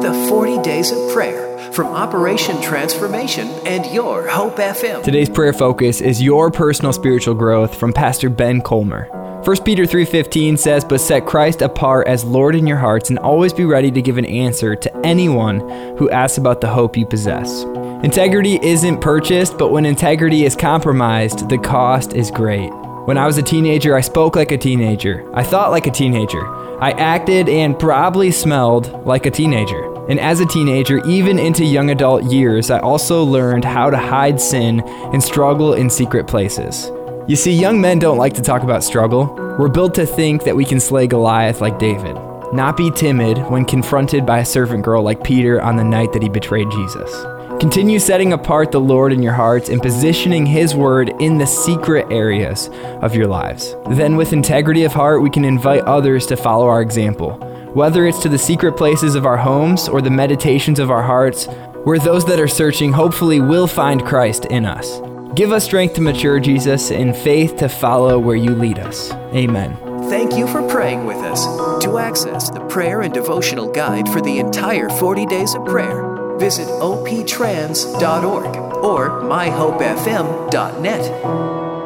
the 40 Days of Prayer from Operation Transformation and your Hope FM. Today's prayer focus is your personal spiritual growth from Pastor Ben Colmer. 1 Peter 3:15 says, "But set Christ apart as Lord in your hearts and always be ready to give an answer to anyone who asks about the hope you possess." Integrity isn't purchased, but when integrity is compromised, the cost is great. When I was a teenager, I spoke like a teenager. I thought like a teenager. I acted and probably smelled like a teenager. And as a teenager, even into young adult years, I also learned how to hide sin and struggle in secret places. You see, young men don't like to talk about struggle. We're built to think that we can slay Goliath like David, not be timid when confronted by a servant girl like Peter on the night that he betrayed Jesus. Continue setting apart the Lord in your hearts and positioning His Word in the secret areas of your lives. Then, with integrity of heart, we can invite others to follow our example. Whether it's to the secret places of our homes or the meditations of our hearts, where those that are searching hopefully will find Christ in us. Give us strength to mature, Jesus, and faith to follow where you lead us. Amen. Thank you for praying with us. To access the prayer and devotional guide for the entire 40 Days of Prayer, visit optrans.org or myhopefm.net.